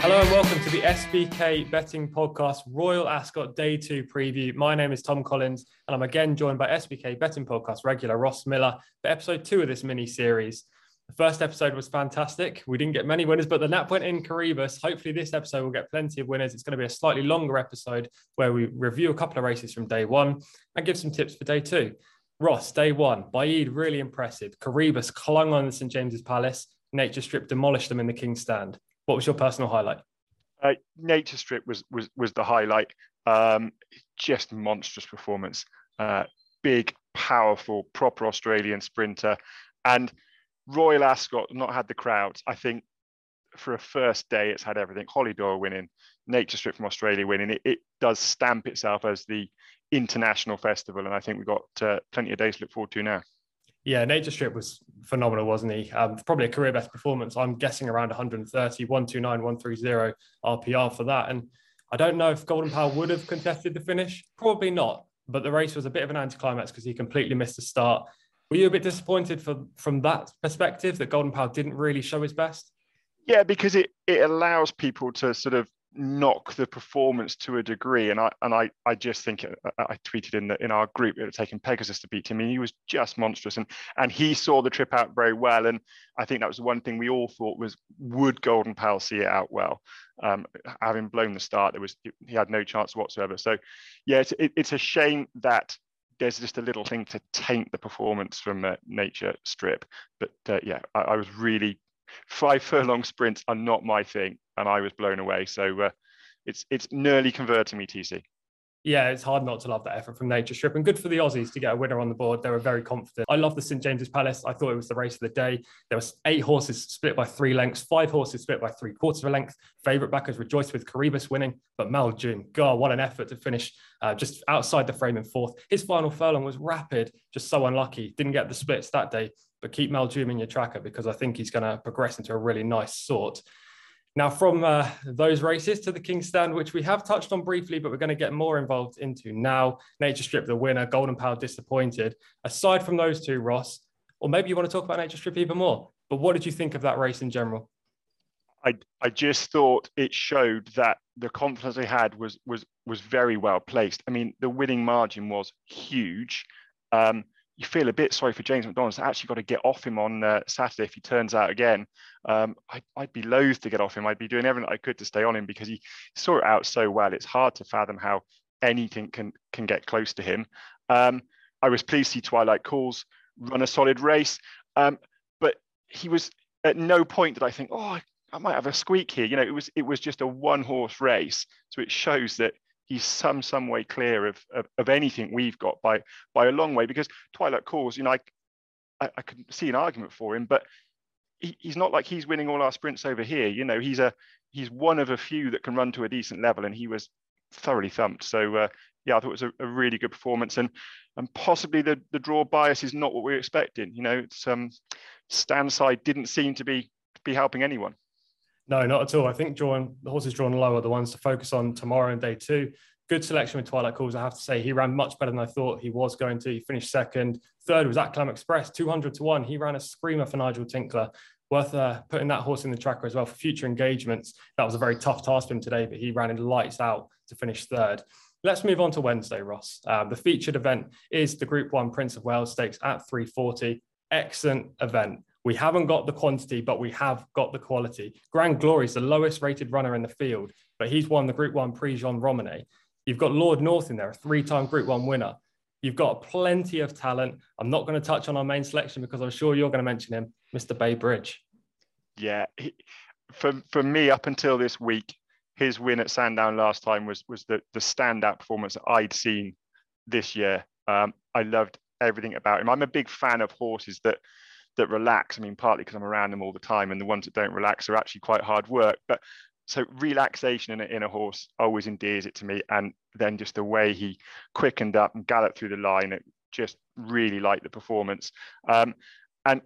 Hello and welcome to the SBK Betting Podcast Royal Ascot Day 2 preview. My name is Tom Collins and I'm again joined by SBK Betting Podcast regular Ross Millar for episode 2 of this mini series. The first episode was fantastic. We didn't get many winners, but the nap went in Coroebus. Hopefully, this episode will get plenty of winners. It's going to be a slightly longer episode where we review a couple of races from day one and give some tips for day two. Ross, day one, Baaeed really impressive. Coroebus clung on the St James's Palace. Nature Strip demolished them in the King's Stand. What was your personal highlight? Uh, Nature Strip was was was the highlight. Um, just monstrous performance. Uh, big, powerful, proper Australian sprinter, and Royal Ascot not had the crowds. I think for a first day, it's had everything. Holly Doyle winning, Nature Strip from Australia winning. It, it does stamp itself as the international festival, and I think we've got uh, plenty of days to look forward to now. Yeah, Nature Strip was phenomenal, wasn't he? Um, probably a career best performance. I'm guessing around 130, 129, 130 RPR for that. And I don't know if Golden Pal would have contested the finish. Probably not. But the race was a bit of an anticlimax because he completely missed the start. Were you a bit disappointed for, from that perspective that Golden Pal didn't really show his best? Yeah, because it, it allows people to sort of knock the performance to a degree. And I and I I just think uh, uh, I tweeted in the in our group it had taken Pegasus to beat him. Mean, he was just monstrous, and and he saw the trip out very well. And I think that was the one thing we all thought was would Golden Pal see it out well. Um, having blown the start, there was he had no chance whatsoever. So yeah, it's it, it's a shame that. There's just a little thing to taint the performance from uh, Nature Strip, but uh, yeah, I, I was really five furlong sprints are not my thing, and I was blown away. So uh, it's it's nearly converting me, TC. Yeah, it's hard not to love that effort from Nature Strip, and good for the Aussies to get a winner on the board. They were very confident. I love the St James's Palace. I thought it was the race of the day. There was eight horses split by three lengths, five horses split by three quarters of a length. Favourite backers rejoiced with Coroebus winning, but Maljoom, God, what an effort to finish uh, just outside the frame in fourth. His final furlong was rapid, just so unlucky. Didn't get the splits that day, but keep Maljoom in your tracker because I think he's going to progress into a really nice sort. Now, from uh, those races to the King's Stand, which we have touched on briefly, but we're going to get more involved into now. Nature Strip, the winner, Golden Pal disappointed. Aside from those two, Ross, or maybe you want to talk about Nature Strip even more, but what did you think of that race in general? I, I just thought it showed that the confidence they had was was was very well placed. I mean, the winning margin was huge. Um, you feel a bit sorry for James McDonald's. I actually, got to get off him on uh, Saturday if he turns out again. Um, I, would be loath to get off him. I'd be doing everything I could to stay on him because he saw it out so well. It's hard to fathom how anything can can get close to him. Um, I was pleased to see Twilight Calls run a solid race, um, but he was at no point did I think, oh, I might have a squeak here. You know, it was it was just a one horse race, so it shows that he's some some way clear of, of, of anything we've got by by a long way because Twilight Calls, you know, I, I, I see an argument for him, but he, he's not like he's winning all our sprints over here. You know, he's a he's one of a few that can run to a decent level, and he was thoroughly thumped. So uh, yeah, I thought it was a, a, really good performance, and and possibly the the draw bias is not what we are expecting. You know, it's um, stand side didn't seem to be be helping anyone. No, not at all. I think drawing the horses drawn low are the ones to focus on tomorrow and day two. Good selection with Twilight Calls. I have to say he ran much better than I thought he was going to. He finished second. Third was Acklam Express, 200 to one. He ran a screamer for Nigel Tinkler. Worth uh, putting that horse in the tracker as well for future engagements. That was a very tough task for him today, but he ran in lights out to finish third. Let's move on to Wednesday, Ross. Um, the featured event is the Group One Prince of Wales Stakes at 340. Excellent event. We haven't got the quantity, but we have got the quality. Grand Glory is the lowest rated runner in the field, but he's won the Group One Prix Jean Romanet. You've got Lord North in there, a three time Group One winner. You've got plenty of talent. I'm not going to touch on our main selection because I'm sure you're going to mention him, Mr. Bay Bridge. Yeah, he, for for me, up until this week, his win at Sandown last time was was the the standout performance I'd seen this year. Um, I loved everything about him. I'm a big fan of horses that that relax. I mean, partly because I'm around them all the time, and the ones that don't relax are actually quite hard work. But so relaxation in a, in a horse always endears it to me. And then just the way he quickened up and galloped through the line, it just really liked the performance. Um, and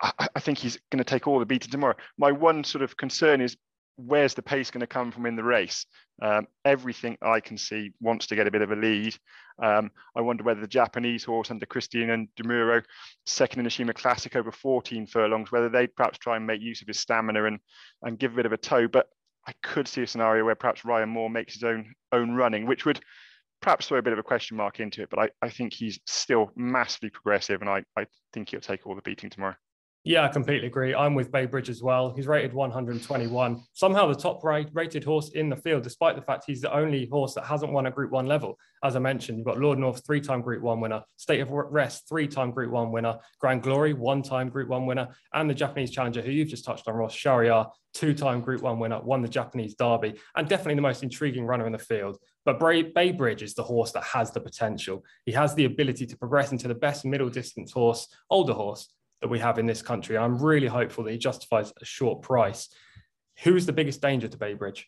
I, I think he's going to take all the beating tomorrow. My one sort of concern is where's the pace going to come from in the race? Um, everything I can see wants to get a bit of a lead. Um, I wonder whether the Japanese horse under Cristian and Demuro, second in the Sheema Classic over 14 furlongs, whether they'd perhaps try and make use of his stamina and, and give a bit of a toe. But I could see a scenario where perhaps Ryan Moore makes his own own running, which would perhaps throw a bit of a question mark into it. But I, I think he's still massively progressive, and I, I think he'll take all the beating tomorrow. Yeah, I completely agree. I'm with Bay Bridge as well. He's rated 121. Somehow the top rated horse in the field, despite the fact he's the only horse that hasn't won at Group One level. As I mentioned, you've got Lord North, three-time Group One winner, State of Rest, three-time Group One winner, Grand Glory, one-time Group One winner, and the Japanese challenger, who you've just touched on, Ross Shahryar, two-time Group One winner, won the Japanese Derby, and definitely the most intriguing runner in the field. But Bay Bridge is the horse that has the potential. He has the ability to progress into the best middle distance horse, older horse that we have in this country. I'm really hopeful that he justifies a short price. Who's the biggest danger to Bay Bridge?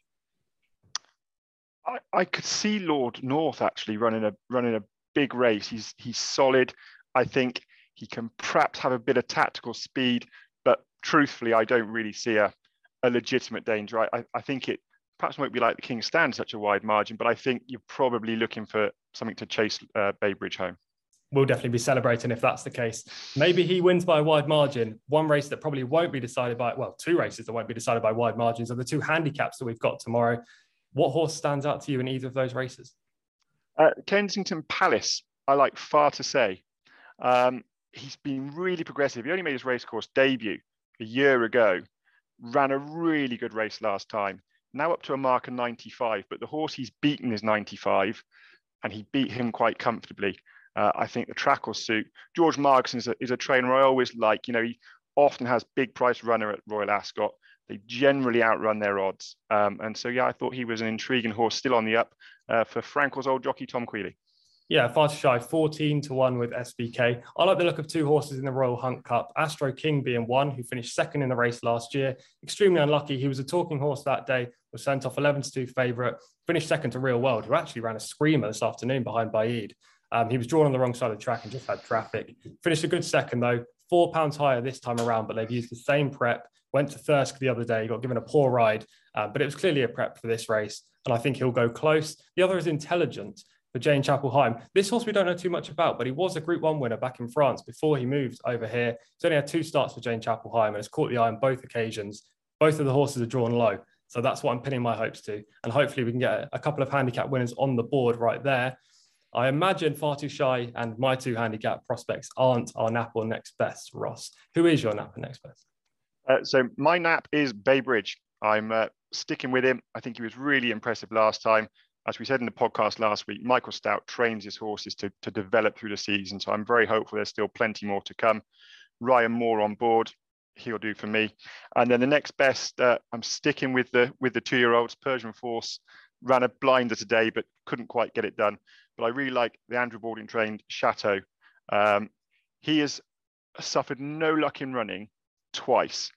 I, I could see Lord North actually running a running a big race. He's he's solid. I think he can perhaps have a bit of tactical speed, but truthfully, I don't really see a, a legitimate danger. I, I, I think it perhaps won't be like the King's Stand such a wide margin, but I think you're probably looking for something to chase uh, Bay Bridge home we'll definitely be celebrating if that's the case. Maybe he wins by a wide margin. One race that probably won't be decided by, well, two races that won't be decided by wide margins are the two handicaps that we've got tomorrow. What horse stands out to you in either of those races? Uh, Kensington Palace, I like far to say. Um, he's been really progressive. He only made his racecourse debut a year ago, ran a really good race last time. Now up to a mark of 95, but the horse he's beaten is 95, and he beat him quite comfortably. Uh, I think the track will suit. George Margarson is a, is a trainer I always like. You know, he often has big price runner at Royal Ascot. They generally outrun their odds. Um, and so, yeah, I thought he was an intriguing horse still on the up uh, for Frankel's old jockey, Tom Queally. Yeah, far shy, 14 to 1 with SBK. I like the look of two horses in the Royal Hunt Cup. Astro King being one, who finished second in the race last year. Extremely unlucky. He was a talking horse that day, was sent off 11 to 2 favourite, finished second to Real World, who actually ran a screamer this afternoon behind Baaeed. Um, he was drawn on the wrong side of the track and just had traffic. Finished a good second though, four pounds higher this time around, but they've used the same prep. Went to Thirsk the other day, got given a poor ride, uh, but it was clearly a prep for this race, and I think he'll go close. The other is Intellogent for Jane Chapple-Hyam. This horse we don't know too much about, but he was a Group One winner back in France before he moved over here. He's only had two starts for Jane Chapple-Hyam and has caught the eye on both occasions. Both of the horses are drawn low. So that's what I'm pinning my hopes to. And hopefully we can get a couple of handicap winners on the board right there. I imagine Far Too Shy and my two handicap prospects aren't our nap or next best, Ross. Who is your nap and next best? Uh, so my nap is Bay Bridge. I'm uh, sticking with him. I think he was really impressive last time. As we said in the podcast last week, Michael Stoute trains his horses to, to develop through the season. So I'm very hopeful there's still plenty more to come. Ryan Moore on board, he'll do for me. And then the next best, uh, I'm sticking with the with the two-year-olds. Persian Force ran a blinder today, but couldn't quite get it done but I really like the Andrew Balding trained Chateau. Um, he has suffered no luck in running twice.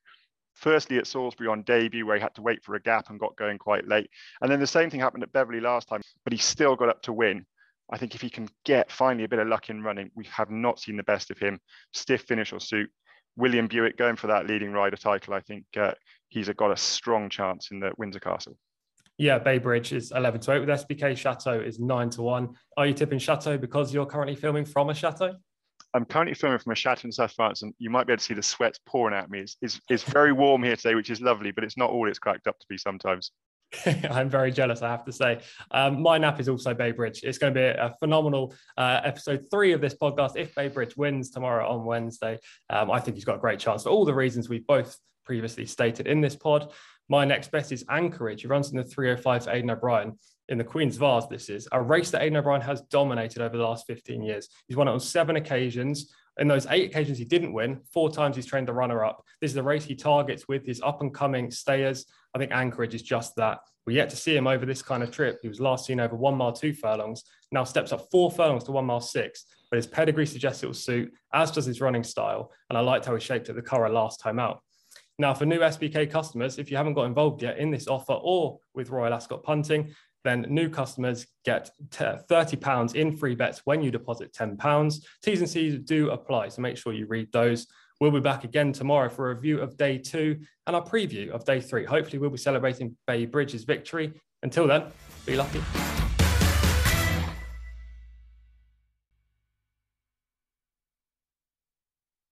Firstly, at Salisbury on debut, where he had to wait for a gap and got going quite late. And then the same thing happened at Beverley last time, but he still got up to win. I think if he can get finally a bit of luck in running, we have not seen the best of him. Stiff finish or suit. William Buick going for that leading rider title. I think uh, he's got a strong chance in the Windsor Castle. Yeah, Bay Bridge is 11 to 8 with SBK. Chateau is 9 to 1. Are you tipping Chateau because you're currently filming from a chateau? I'm currently filming from a chateau in South France, and you might be able to see the sweat pouring at me. It's, it's, it's very warm here today, which is lovely, but it's not all it's cracked up to be sometimes. I'm very jealous, I have to say. Um, my nap is also Bay Bridge. It's going to be a phenomenal uh, episode three of this podcast. If Bay Bridge wins tomorrow on Wednesday, um, I think he's got a great chance for all the reasons we've both previously stated in this pod. My next best is Anchorage. He runs in the 305 for Aidan O'Brien in the Queen's Vase. This is a race that Aidan O'Brien has dominated over the last 15 years. He's won it on seven occasions. In those eight occasions he didn't win, four times he's trained the runner up. This is a race he targets with his up and coming stayers. I think Anchorage is just that. We're yet to see him over this kind of trip. He was last seen over one mile, two furlongs, now steps up four furlongs to one mile six. But his pedigree suggests it will suit, as does his running style. And I liked how he shaped at the Curragh last time out. Now, for new SBK customers, if you haven't got involved yet in this offer or with Royal Ascot Punting, then new customers get £30 in free bets when you deposit £10. T's and C's do apply, so make sure you read those. We'll be back again tomorrow for a review of day two and our preview of day three. Hopefully, we'll be celebrating Bay Bridge's victory. Until then, be lucky.